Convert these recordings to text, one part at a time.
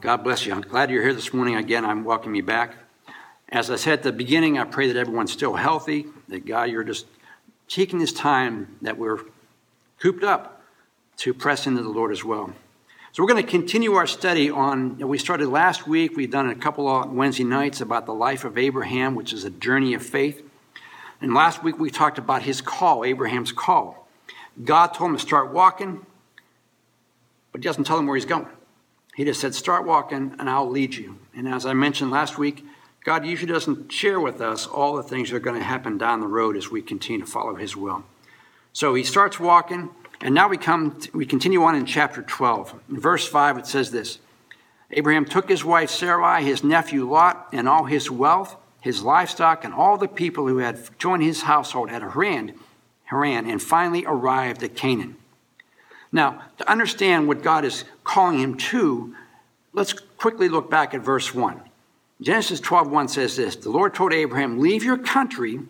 God bless you. I'm glad you're here this morning. Again, I'm welcoming you back. As I said at the beginning, I pray that everyone's still healthy, that God, you're just taking this time that we're cooped up to press into the Lord as well. So we're going to continue our study on, we started last week, we've done a couple of Wednesday nights about the life of Abraham, which is a journey of faith. And last week we talked about his call, Abraham's call. God told him to start walking, but he doesn't tell him where he's going. He just said, Start walking and I'll lead you. And as I mentioned last week, God usually doesn't share with us all the things that are going to happen down the road as we continue to follow His will. So he starts walking, and now we come we continue on in chapter 12. In verse 5 it says this. Abraham took his wife Sarai, his nephew Lot, and all his wealth, his livestock, and all the people who had joined his household at Haran, Haran, and finally arrived at Canaan. Now, to understand what God is calling him to, let's quickly look back at verse 1. Genesis 12:1 says this, "The Lord told Abraham, leave your country,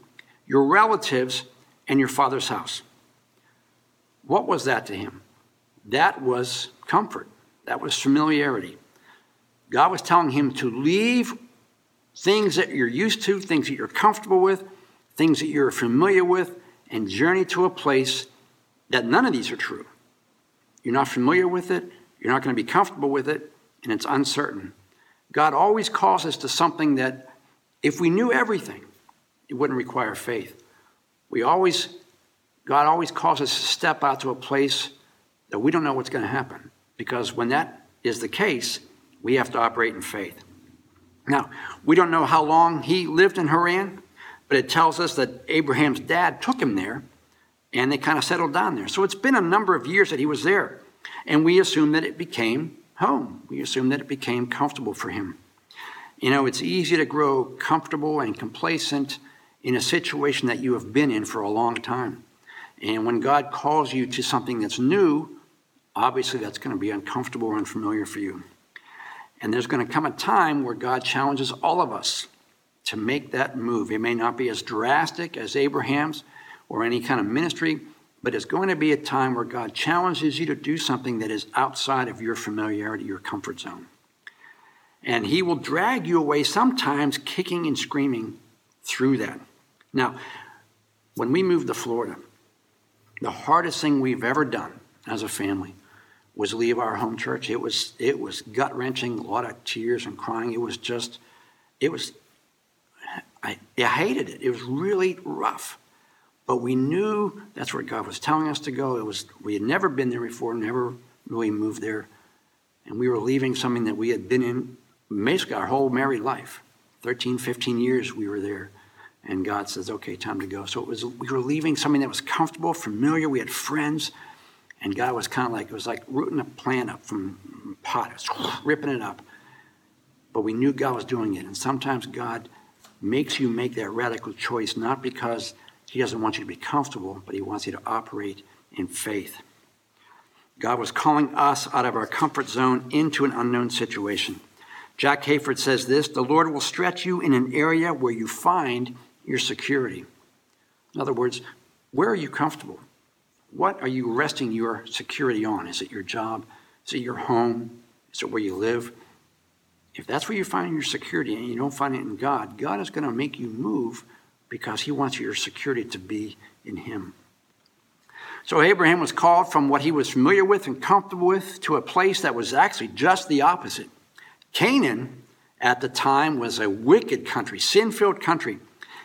your relatives, and your father's house." What was that to him? That was comfort. That was familiarity. God was telling him to leave things that you're used to, things that you're comfortable with, things that you're familiar with, and journey to a place that none of these are true. You're not familiar with it, you're not going to be comfortable with it, and it's uncertain. God always calls us to something that, if we knew everything, it wouldn't require faith. We always, God always calls us to step out to a place that we don't know what's going to happen. Because when that is the case, we have to operate in faith. Now, we don't know how long he lived in Haran, but it tells us that Abraham's dad took him there and they kind of settled down there. So it's been a number of years that he was there. And we assume that it became home. We assume that it became comfortable for him. You know, it's easy to grow comfortable and complacent in a situation that you have been in for a long time. And when God calls you to something that's new, obviously that's going to be uncomfortable or unfamiliar for you. And there's going to come a time where God challenges all of us to make that move. It may not be as drastic as Abraham's or any kind of ministry, but it's going to be a time where God challenges you to do something that is outside of your familiarity, your comfort zone. And He will drag you away, sometimes kicking and screaming through that. Now, when we moved to Florida, the hardest thing we've ever done as a family was leave our home church. It was it was gut wrenching, a lot of tears and crying. It was just, it was, I, I hated it. It was really rough. But we knew that's where God was telling us to go. It was we had never been there before, never really moved there, and we were leaving something that we had been in basically our whole married life. 13, 15 years we were there. And God says, okay, time to go. So it was we were leaving something that was comfortable, familiar. We had friends. And God was kind of like, it was like rooting a plant up from pot, ripping it up. But we knew God was doing it. And sometimes God makes you make that radical choice, not because he doesn't want you to be comfortable, but He wants you to operate in faith. God was calling us out of our comfort zone into an unknown situation. Jack Hayford says this The Lord will stretch you in an area where you find your security. In other words, where are you comfortable? What are you resting your security on? Is it your job? Is it your home? Is it where you live? If that's where you find your security and you don't find it in God, God is going to make you move because he wants your security to be in him. So Abraham was called from what he was familiar with and comfortable with to a place that was actually just the opposite. Canaan at the time was a wicked country, sin filled country.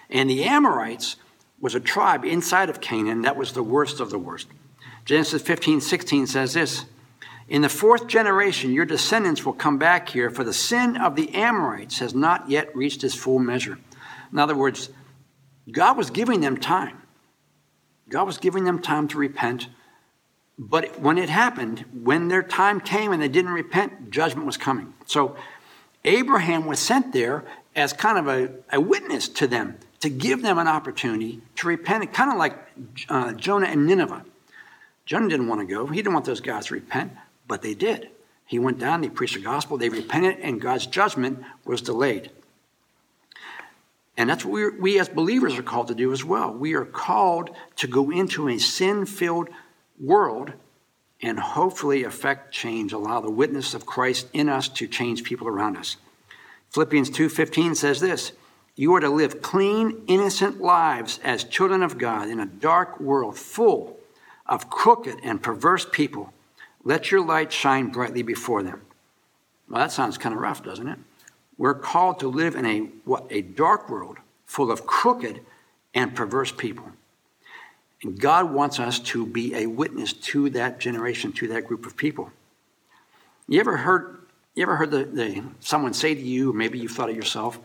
And the Amorites was a tribe inside of Canaan that was the worst of the worst. Genesis 15 16 says this In the fourth generation, your descendants will come back here, for the sin of the Amorites has not yet reached its full measure. In other words, God was giving them time. God was giving them time to repent. But when it happened, when their time came and they didn't repent, judgment was coming. So Abraham was sent there as kind of a, a witness to them to give them an opportunity to repent, kind of like uh, Jonah and Nineveh. Jonah didn't want to go, he didn't want those guys to repent, but they did. He went down, he preached the gospel, they repented, and God's judgment was delayed. And that's what we as believers are called to do as well. We are called to go into a sin filled world and hopefully affect change, allow the witness of Christ in us to change people around us. Philippians 2:15 says this, you are to live clean, innocent lives as children of God in a dark world full of crooked and perverse people. Let your light shine brightly before them. Well, that sounds kind of rough, doesn't it? We're called to live in a what a dark world full of crooked and perverse people. And God wants us to be a witness to that generation, to that group of people. You ever heard you ever heard the, the someone say to you, maybe you've thought of yourself,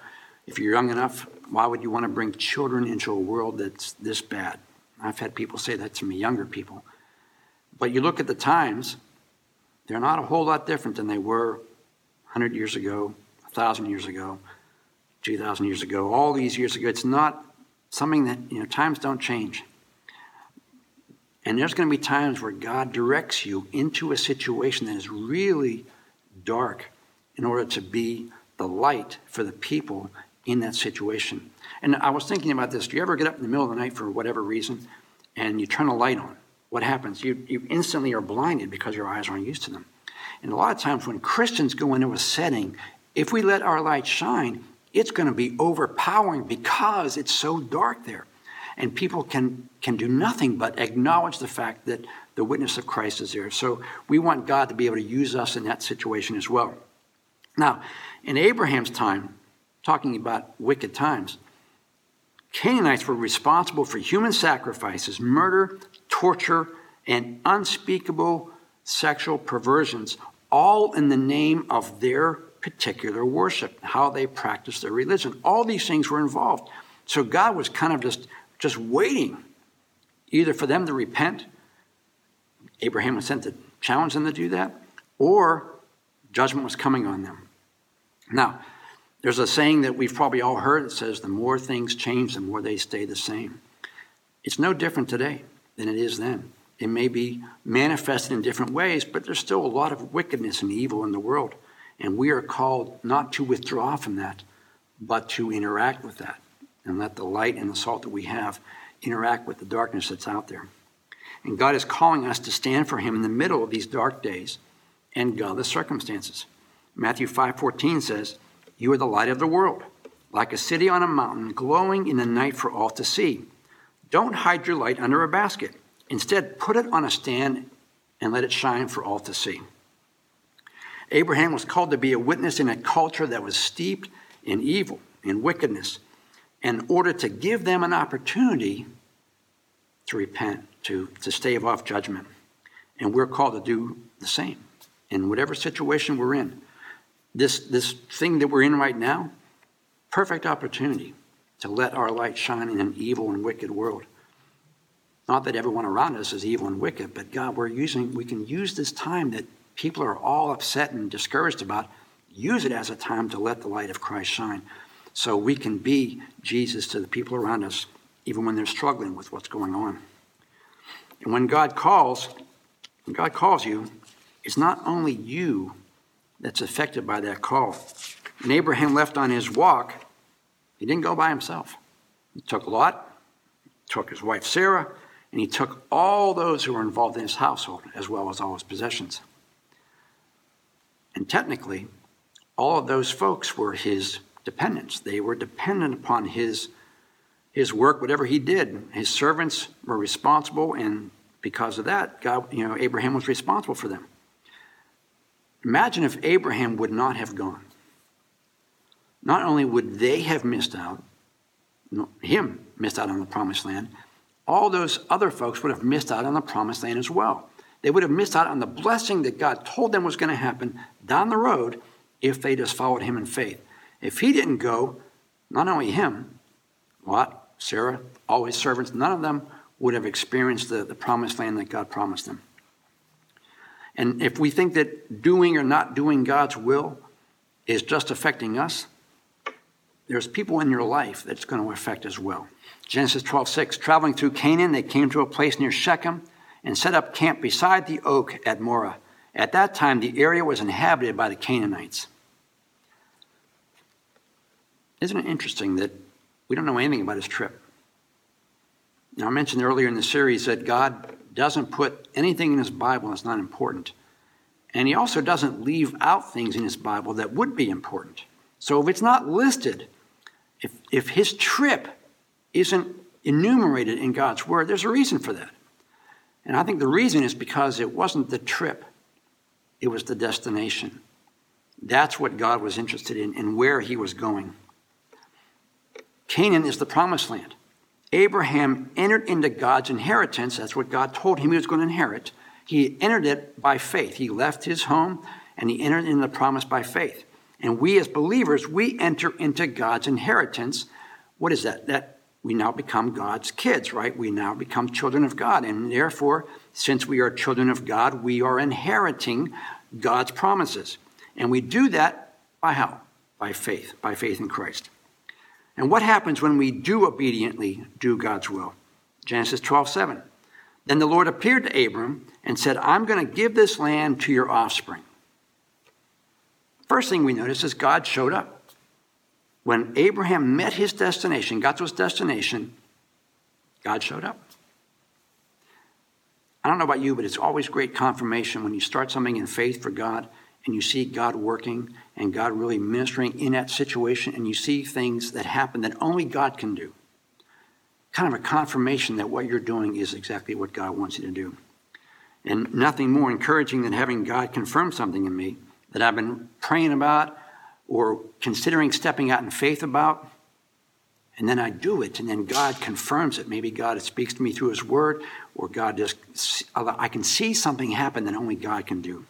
if you're young enough, why would you want to bring children into a world that's this bad? I've had people say that to me, younger people. But you look at the times, they're not a whole lot different than they were 100 years ago, 1,000 years ago, 2,000 years ago, all these years ago. It's not something that, you know, times don't change. And there's going to be times where God directs you into a situation that is really dark in order to be the light for the people in that situation. And I was thinking about this. Do you ever get up in the middle of the night for whatever reason and you turn a light on? What happens? You, you instantly are blinded because your eyes aren't used to them. And a lot of times when Christians go into a setting, if we let our light shine, it's going to be overpowering because it's so dark there. And people can, can do nothing but acknowledge the fact that the witness of Christ is there. So we want God to be able to use us in that situation as well. Now, in Abraham's time, talking about wicked times, Canaanites were responsible for human sacrifices, murder, torture, and unspeakable sexual perversions, all in the name of their particular worship, how they practiced their religion. All these things were involved. So God was kind of just, just waiting either for them to repent, Abraham was sent to challenge them to do that, or judgment was coming on them. Now, there's a saying that we've probably all heard that says the more things change, the more they stay the same. It's no different today than it is then. It may be manifested in different ways, but there's still a lot of wickedness and evil in the world. And we are called not to withdraw from that, but to interact with that and let the light and the salt that we have interact with the darkness that's out there. And God is calling us to stand for Him in the middle of these dark days and godless circumstances. Matthew 5:14 says, "You are the light of the world, like a city on a mountain, glowing in the night for all to see. Don't hide your light under a basket. Instead, put it on a stand and let it shine for all to see." Abraham was called to be a witness in a culture that was steeped in evil, in wickedness, in order to give them an opportunity to repent, to, to stave off judgment. And we're called to do the same in whatever situation we're in. This, this thing that we're in right now, perfect opportunity to let our light shine in an evil and wicked world. Not that everyone around us is evil and wicked, but God, we're using, we can use this time that people are all upset and discouraged about, use it as a time to let the light of Christ shine so we can be Jesus to the people around us, even when they're struggling with what's going on. And when God calls, when God calls you, it's not only you that's affected by that call. When Abraham left on his walk, he didn't go by himself. He took Lot, took his wife Sarah, and he took all those who were involved in his household, as well as all his possessions. And technically, all of those folks were his dependents. They were dependent upon his, his work, whatever he did. His servants were responsible, and because of that, God, you know, Abraham was responsible for them. Imagine if Abraham would not have gone. Not only would they have missed out, him missed out on the promised land, all those other folks would have missed out on the promised land as well. They would have missed out on the blessing that God told them was going to happen down the road if they just followed him in faith. If he didn't go, not only him, Lot, Sarah, all his servants, none of them would have experienced the, the promised land that God promised them. And if we think that doing or not doing God's will is just affecting us, there's people in your life that's going to affect as well. Genesis 12, 6, traveling through Canaan, they came to a place near Shechem and set up camp beside the oak at Moreh. At that time, the area was inhabited by the Canaanites. Isn't it interesting that we don't know anything about his trip? Now, I mentioned earlier in the series that God doesn't put anything in his Bible that's not important. And he also doesn't leave out things in his Bible that would be important. So if it's not listed, if, if his trip isn't enumerated in God's word, there's a reason for that. And I think the reason is because it wasn't the trip, it was the destination. That's what God was interested in and where he was going. Canaan is the promised land. Abraham entered into God's inheritance. That's what God told him he was going to inherit. He entered it by faith. He left his home and he entered in the promise by faith. And we as believers, we enter into God's inheritance. What is that? That we now become God's kids, right? We now become children of God. And therefore, since we are children of God, we are inheriting God's promises. And we do that by how? By faith, by faith in Christ. And what happens when we do obediently do God's will? Genesis 12, 7. Then the Lord appeared to Abram and said, I'm going to give this land to your offspring. First thing we notice is God showed up. When Abraham met his destination, got to his destination, God showed up. I don't know about you, but it's always great confirmation when you start something in faith for God and you see God working and God really ministering in that situation and you see things that happen that only God can do. Kind of a confirmation that what you're doing is exactly what God wants you to do. And nothing more encouraging than having God confirm something in me that I've been praying about or considering stepping out in faith about. And then I do it, and then God confirms it. Maybe God speaks to me through His Word, or God just, I can see something happen that only God can do.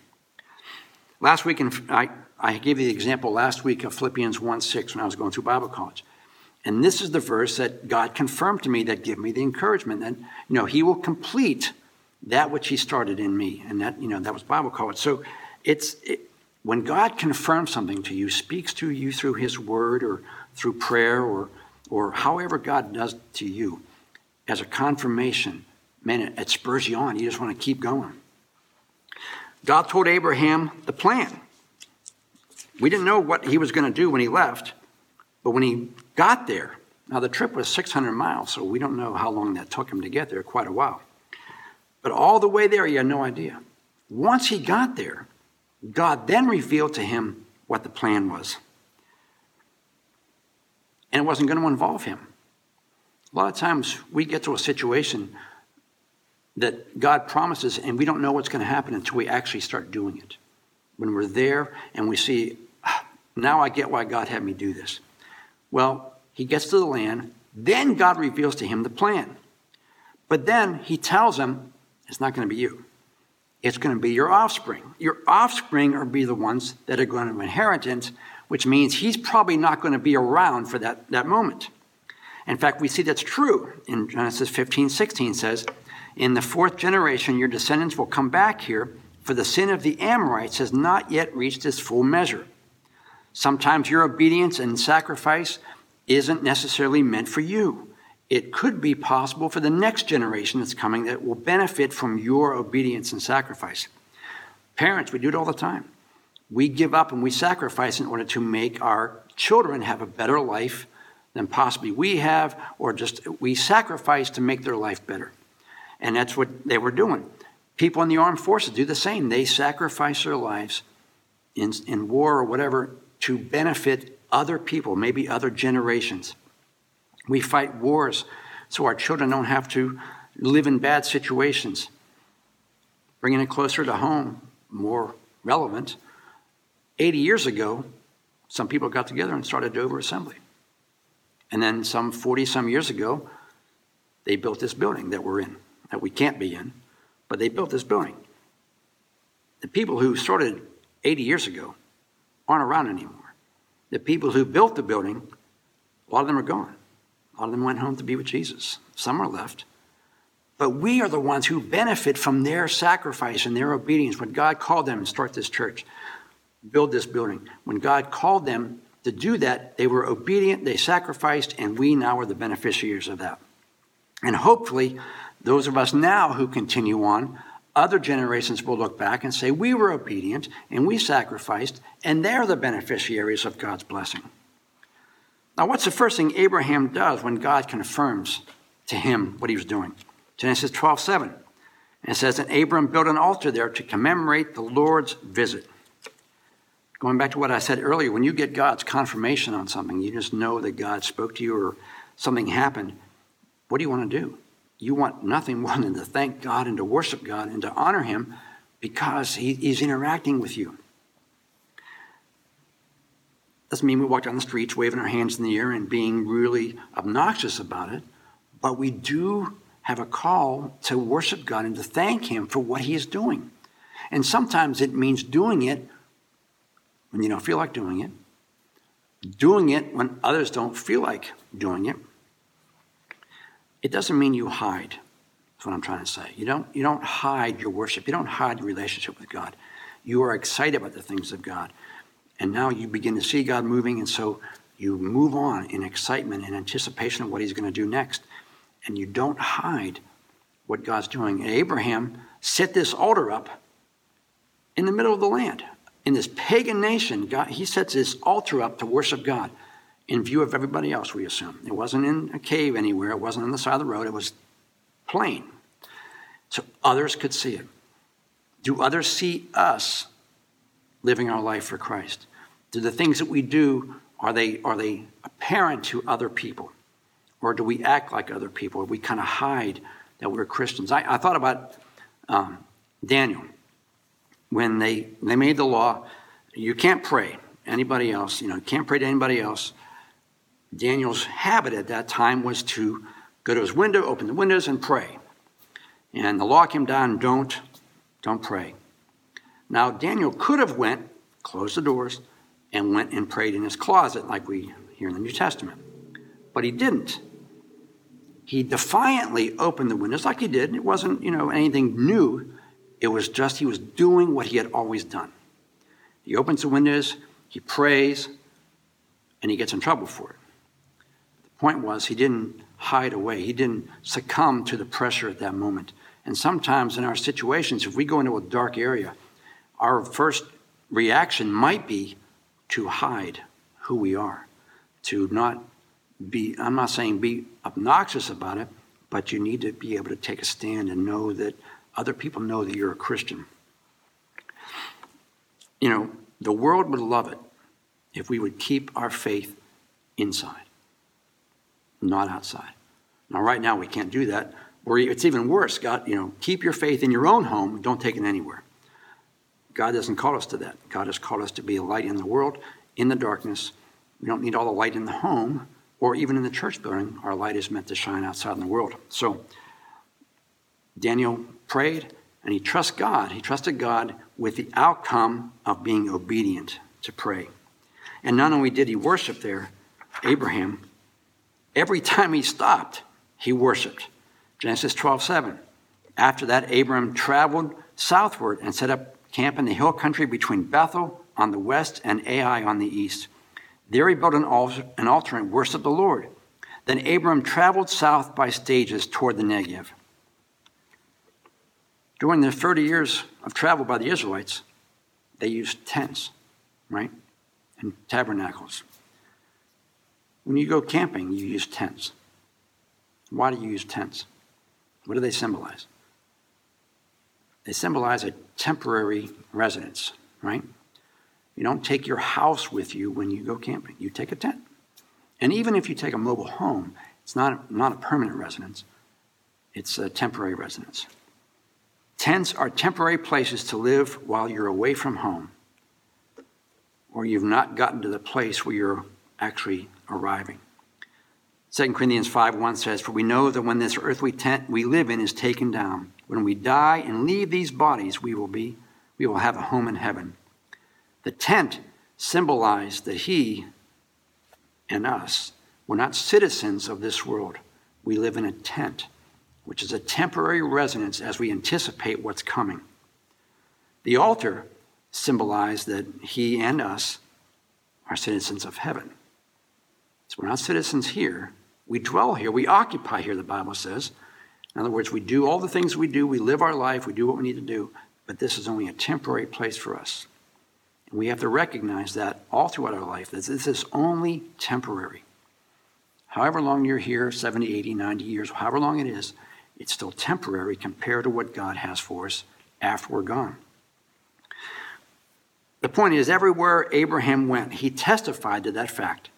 Last week, I, I gave you the example last week of Philippians 1 6 when I was going through Bible college. And this is the verse that God confirmed to me that gave me the encouragement that, you know, He will complete that which He started in me. And that, you know, that was Bible college. So it's, it, when God confirms something to you, speaks to you through His Word or through prayer or, or however God does to you, as a confirmation, man, it, it spurs you on. You just want to keep going. God told Abraham the plan. We didn't know what he was going to do when he left, but when he got there, now the trip was 600 miles, so we don't know how long that took him to get there, quite a while. But all the way there, he had no idea. Once he got there, God then revealed to him what the plan was. And it wasn't going to involve him. A lot of times we get to a situation that God promises and we don't know what's going to happen until we actually start doing it. When we're there and we see, ah, now I get why God had me do this. Well, he gets to the land, then God reveals to him the plan. But then he tells him, it's not going to be you it's going to be your offspring. Your offspring are be the ones that are going to inherit it, which means he's probably not going to be around for that, that moment. In fact, we see that's true in Genesis 15, 16 says, In the fourth generation, your descendants will come back here, for the sin of the Amorites has not yet reached its full measure. Sometimes your obedience and sacrifice isn't necessarily meant for you it could be possible for the next generation that's coming that will benefit from your obedience and sacrifice. Parents, we do it all the time. We give up and we sacrifice in order to make our children have a better life than possibly we have, or just we sacrifice to make their life better. And that's what they were doing. People in the armed forces do the same. They sacrifice their lives in, in war or whatever to benefit other people, maybe other generations. We fight wars so our children don't have to live in bad situations. Bringing it closer to home, more relevant. 80 years ago, some people got together and started Dover Assembly. And then some 40 some years ago, they built this building that we're in, that we can't be in, but they built this building. The people who started 80 years ago aren't around anymore. The people who built the building, a lot of them are gone. A lot of them went home to be with Jesus. Some are left. But we are the ones who benefit from their sacrifice and their obedience. When God called them to start this church, build this building, when God called them to do that, they were obedient, they sacrificed, and we now are the beneficiaries of that. And hopefully, those of us now who continue on, other generations will look back and say, We were obedient and we sacrificed, and they're the beneficiaries of God's blessing. Now, what's the first thing Abraham does when God confirms to him what he was doing? Genesis 12 7. And it says, And Abram built an altar there to commemorate the Lord's visit. Going back to what I said earlier, when you get God's confirmation on something, you just know that God spoke to you or something happened. What do you want to do? You want nothing more than to thank God and to worship God and to honor Him because he, He's interacting with you. Doesn't mean we walk down the streets waving our hands in the air and being really obnoxious about it, but we do have a call to worship God and to thank Him for what He is doing. And sometimes it means doing it when you don't feel like doing it, doing it when others don't feel like doing it. It doesn't mean you hide. That's what I'm trying to say. You don't, you don't hide your worship, you don't hide your relationship with God. You are excited about the things of God. And now you begin to see God moving, and so you move on in excitement and anticipation of what He's going to do next. And you don't hide what God's doing. And Abraham set this altar up in the middle of the land. In this pagan nation, God, he sets this altar up to worship God in view of everybody else, we assume. It wasn't in a cave anywhere, it wasn't on the side of the road, it was plain. So others could see it. Do others see us living our life for Christ? Do the things that we do, are they, are they apparent to other people? Or do we act like other people? We kind of hide that we're Christians? I, I thought about um, Daniel when they, they made the law you can't pray anybody else, you know, can't pray to anybody else. Daniel's habit at that time was to go to his window, open the windows, and pray. And the law came down, don't, don't pray. Now, Daniel could have went, closed the doors, and went and prayed in his closet like we hear in the New Testament. But he didn't. He defiantly opened the windows like he did. It wasn't, you know, anything new. It was just he was doing what he had always done. He opens the windows, he prays, and he gets in trouble for it. The point was he didn't hide away. He didn't succumb to the pressure at that moment. And sometimes in our situations, if we go into a dark area, our first reaction might be to hide who we are, to not be, I'm not saying be obnoxious about it, but you need to be able to take a stand and know that other people know that you're a Christian. You know, the world would love it if we would keep our faith inside, not outside. Now, right now, we can't do that. Or it's even worse. God, you know, keep your faith in your own home, don't take it anywhere. God doesn't call us to that. God has called us to be a light in the world, in the darkness. We don't need all the light in the home or even in the church building. Our light is meant to shine outside in the world. So Daniel prayed and he trusted God. He trusted God with the outcome of being obedient to pray. And not only did he worship there, Abraham, every time he stopped, he worshiped. Genesis 12 7. After that, Abraham traveled southward and set up camp in the hill country between Bethel on the west and Ai on the east. There he built an altar, an altar and worshiped the Lord. Then Abram traveled south by stages toward the Negev. During the 30 years of travel by the Israelites, they used tents, right? And tabernacles. When you go camping, you use tents. Why do you use tents? What do they symbolize? They symbolize a temporary residence, right? You don't take your house with you when you go camping. You take a tent. And even if you take a mobile home, it's not, not a permanent residence, it's a temporary residence. Tents are temporary places to live while you're away from home or you've not gotten to the place where you're actually arriving. 2 Corinthians 5 1 says, For we know that when this earthly tent we live in is taken down, when we die and leave these bodies, we will be, we will have a home in heaven. The tent symbolized that he and us were not citizens of this world. We live in a tent, which is a temporary residence as we anticipate what's coming. The altar symbolized that he and us are citizens of heaven. So we're not citizens here. We dwell here. We occupy here, the Bible says. In other words, we do all the things we do, we live our life, we do what we need to do, but this is only a temporary place for us. And we have to recognize that all throughout our life, that this is only temporary. However long you're here 70, 80, 90 years, however long it is It's still temporary compared to what God has for us after we're gone. The point is, everywhere Abraham went, he testified to that fact.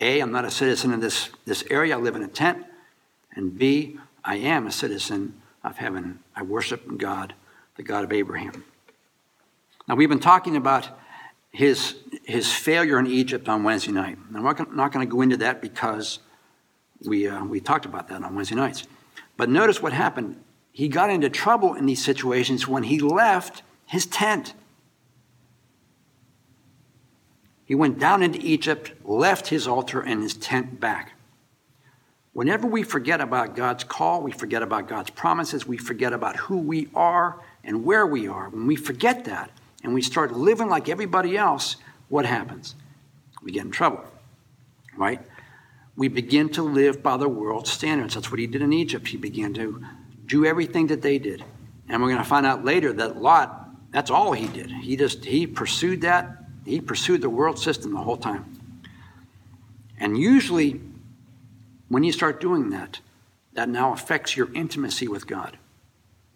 A, I'm not a citizen of this, this area, I live in a tent. And B, I am a citizen of heaven. I worship God, the God of Abraham. Now, we've been talking about his, his failure in Egypt on Wednesday night. I'm not going to go into that because we, uh, we talked about that on Wednesday nights. But notice what happened. He got into trouble in these situations when he left his tent. He went down into Egypt, left his altar and his tent back. Whenever we forget about God's call, we forget about God's promises, we forget about who we are and where we are. When we forget that and we start living like everybody else, what happens? We get in trouble, right? We begin to live by the world's standards. That's what he did in Egypt. He began to do everything that they did. And we're going to find out later that Lot, that's all he did. He just, he pursued that. He pursued the world system the whole time. And usually, when you start doing that, that now affects your intimacy with God.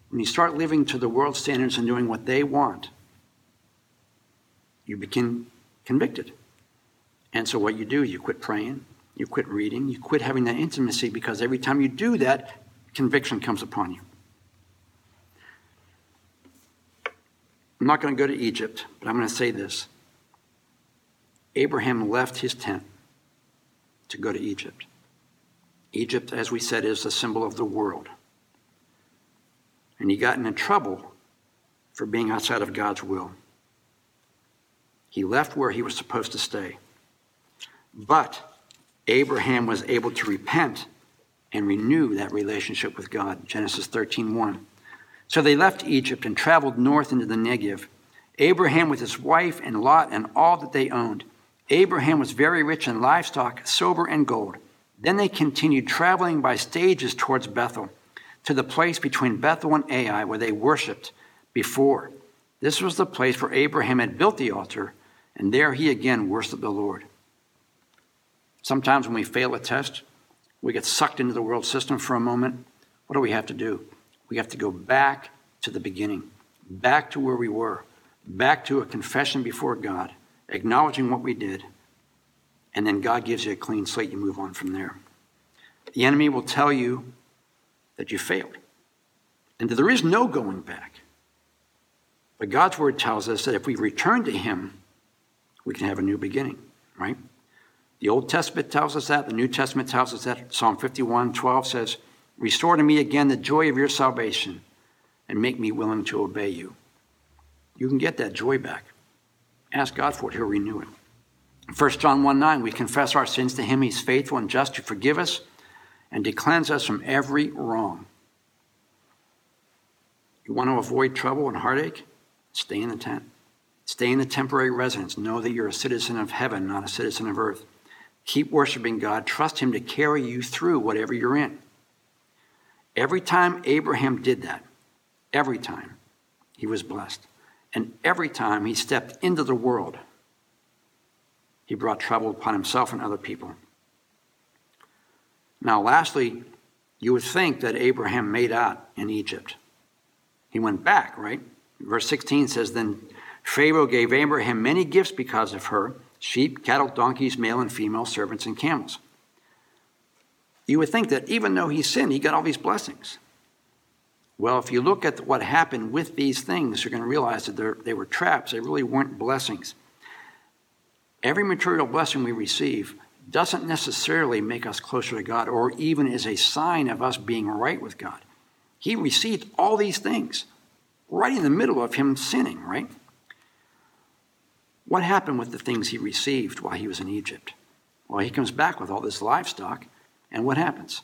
When you start living to the world standards and doing what they want, you begin convicted. And so what you do, you quit praying, you quit reading, you quit having that intimacy because every time you do that, conviction comes upon you. I'm not going to go to Egypt, but I'm going to say this. Abraham left his tent to go to Egypt. Egypt, as we said, is a symbol of the world. And he got into trouble for being outside of God's will. He left where he was supposed to stay. But Abraham was able to repent and renew that relationship with God. Genesis 13:1. So they left Egypt and traveled north into the Negev. Abraham with his wife and Lot and all that they owned. Abraham was very rich in livestock, silver, and gold. Then they continued traveling by stages towards Bethel, to the place between Bethel and Ai where they worshipped before. This was the place where Abraham had built the altar, and there he again worshiped the Lord. Sometimes when we fail a test, we get sucked into the world system for a moment. What do we have to do? We have to go back to the beginning, back to where we were, back to a confession before God, acknowledging what we did, and then God gives you a clean slate. You move on from there. The enemy will tell you that you failed, and that there is no going back. But God's word tells us that if we return to Him, we can have a new beginning, right? The Old Testament tells us that. The New Testament tells us that. Psalm 51 12 says, Restore to me again the joy of your salvation and make me willing to obey you. You can get that joy back. Ask God for it, He'll renew it. 1 John 1 9, we confess our sins to Him. He's faithful and just to forgive us and to cleanse us from every wrong. You want to avoid trouble and heartache? Stay in the tent. Stay in the temporary residence. Know that you're a citizen of heaven, not a citizen of earth. Keep worshiping God. Trust Him to carry you through whatever you're in. Every time Abraham did that, every time, he was blessed. And every time he stepped into the world, he brought trouble upon himself and other people. Now, lastly, you would think that Abraham made out in Egypt. He went back, right? Verse 16 says, Then Pharaoh gave Abraham many gifts because of her sheep, cattle, donkeys, male and female servants, and camels. You would think that even though he sinned, he got all these blessings. Well, if you look at what happened with these things, you're going to realize that they were traps. They really weren't blessings. Every material blessing we receive doesn't necessarily make us closer to God or even is a sign of us being right with God. He received all these things right in the middle of him sinning, right? What happened with the things he received while he was in Egypt? Well, he comes back with all this livestock, and what happens?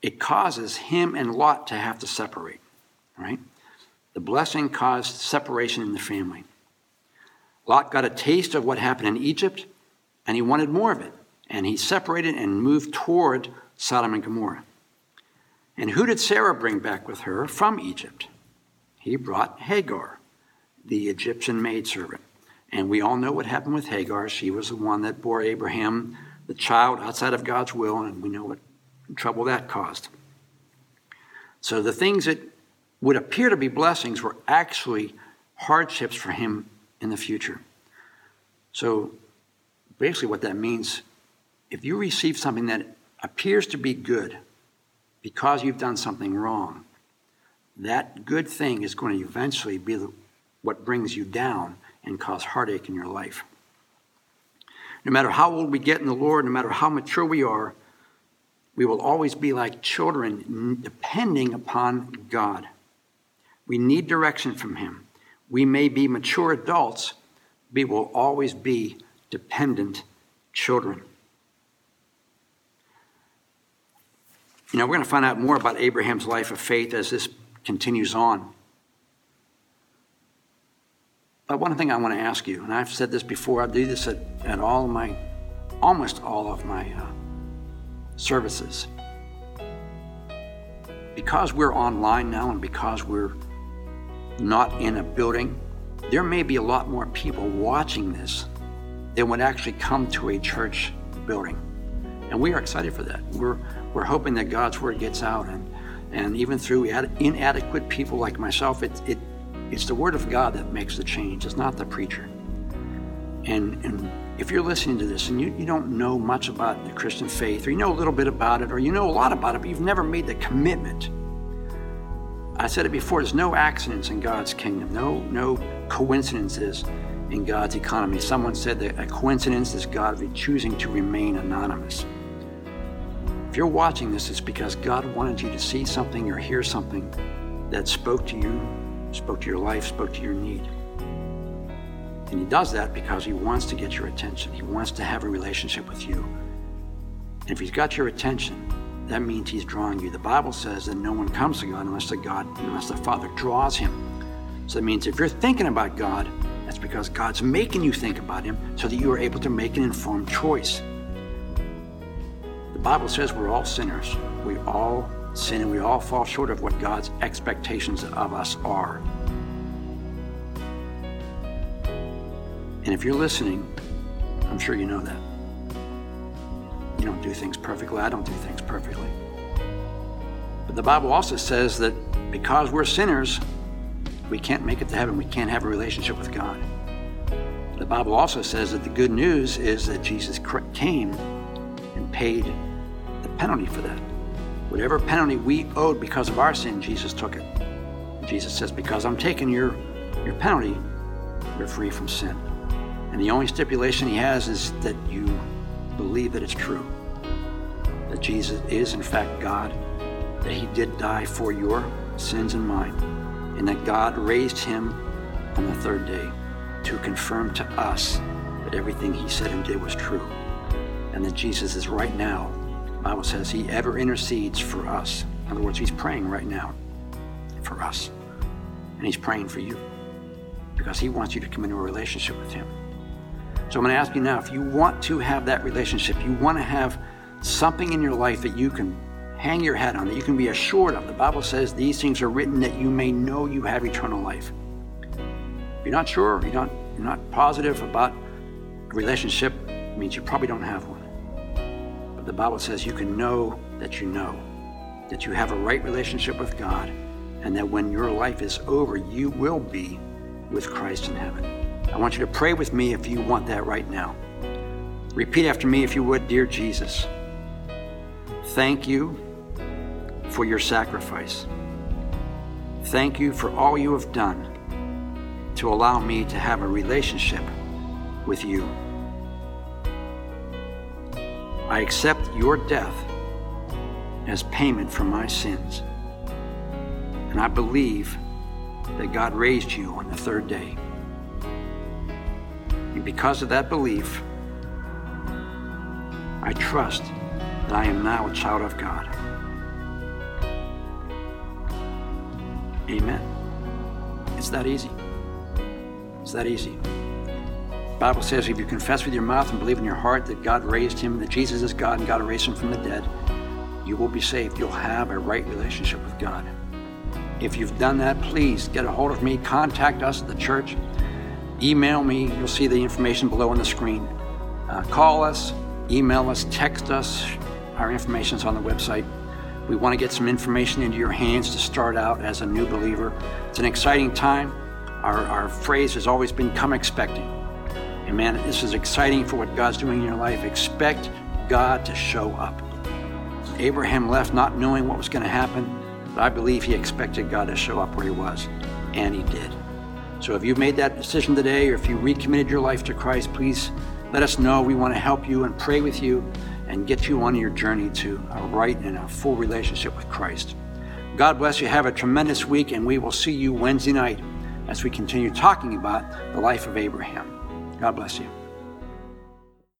It causes him and Lot to have to separate, right? The blessing caused separation in the family. Lot got a taste of what happened in Egypt, and he wanted more of it. And he separated and moved toward Sodom and Gomorrah. And who did Sarah bring back with her from Egypt? He brought Hagar, the Egyptian maidservant. And we all know what happened with Hagar. She was the one that bore Abraham the child outside of God's will, and we know what trouble that caused. So the things that would appear to be blessings were actually hardships for him in the future. So basically, what that means if you receive something that appears to be good because you've done something wrong, that good thing is going to eventually be the, what brings you down and cause heartache in your life. No matter how old we get in the Lord, no matter how mature we are, we will always be like children depending upon God. We need direction from Him. We may be mature adults, but we will always be dependent children. You know, we're going to find out more about Abraham's life of faith as this continues on. But one thing I want to ask you, and I've said this before, I do this at, at all my, almost all of my uh, services. Because we're online now and because we're not in a building, there may be a lot more people watching this than would actually come to a church building. And we are excited for that. We're, we're hoping that God's word gets out. And, and even through inadequate people like myself, it, it, it's the word of God that makes the change. It's not the preacher. And, and if you're listening to this and you, you don't know much about the Christian faith, or you know a little bit about it, or you know a lot about it, but you've never made the commitment, I said it before, there's no accidents in God's kingdom, no, no coincidences in God's economy. Someone said that a coincidence is God choosing to remain anonymous. If you're watching this, it's because God wanted you to see something or hear something that spoke to you, spoke to your life, spoke to your need. And He does that because He wants to get your attention. He wants to have a relationship with you. And if He's got your attention, that means He's drawing you. The Bible says that no one comes to God unless the God, unless the Father draws him. So that means if you're thinking about God, that's because God's making you think about Him so that you are able to make an informed choice. The Bible says we're all sinners. We all sin and we all fall short of what God's expectations of us are. And if you're listening, I'm sure you know that. You don't do things perfectly. I don't do things perfectly. But the Bible also says that because we're sinners, we can't make it to heaven. We can't have a relationship with God. The Bible also says that the good news is that Jesus came and paid the penalty for that. Whatever penalty we owed because of our sin, Jesus took it. Jesus says, Because I'm taking your, your penalty, you're free from sin. And the only stipulation he has is that you believe that it's true. That Jesus is, in fact, God, that he did die for your sins and mine, and that God raised him on the third day to confirm to us that everything he said and did was true. And that Jesus is right now, the Bible says he ever intercedes for us. In other words, he's praying right now for us. And he's praying for you because he wants you to come into a relationship with him. So I'm going to ask you now if you want to have that relationship, you want to have something in your life that you can hang your hat on, that you can be assured of. The Bible says these things are written that you may know you have eternal life. If you're not sure, you're not, you're not positive about a relationship, it means you probably don't have one. But the Bible says you can know that you know, that you have a right relationship with God, and that when your life is over, you will be with Christ in heaven. I want you to pray with me if you want that right now. Repeat after me if you would, Dear Jesus. Thank you for your sacrifice. Thank you for all you have done to allow me to have a relationship with you. I accept your death as payment for my sins. And I believe that God raised you on the third day. And because of that belief, I trust that I am now a child of God. Amen. It's that easy. It's that easy. The Bible says if you confess with your mouth and believe in your heart that God raised him, that Jesus is God and God raised him from the dead, you will be saved. You'll have a right relationship with God. If you've done that, please get a hold of me. Contact us at the church email me. You'll see the information below on the screen. Uh, call us, email us, text us. Our information is on the website. We want to get some information into your hands to start out as a new believer. It's an exciting time. Our, our phrase has always been come expecting. And man, this is exciting for what God's doing in your life. Expect God to show up. Abraham left not knowing what was going to happen, but I believe he expected God to show up where he was, and he did. So if you've made that decision today, or if you recommitted your life to Christ, please let us know. We want to help you and pray with you and get you on your journey to a right and a full relationship with Christ. God bless you. Have a tremendous week, and we will see you Wednesday night as we continue talking about the life of Abraham. God bless you.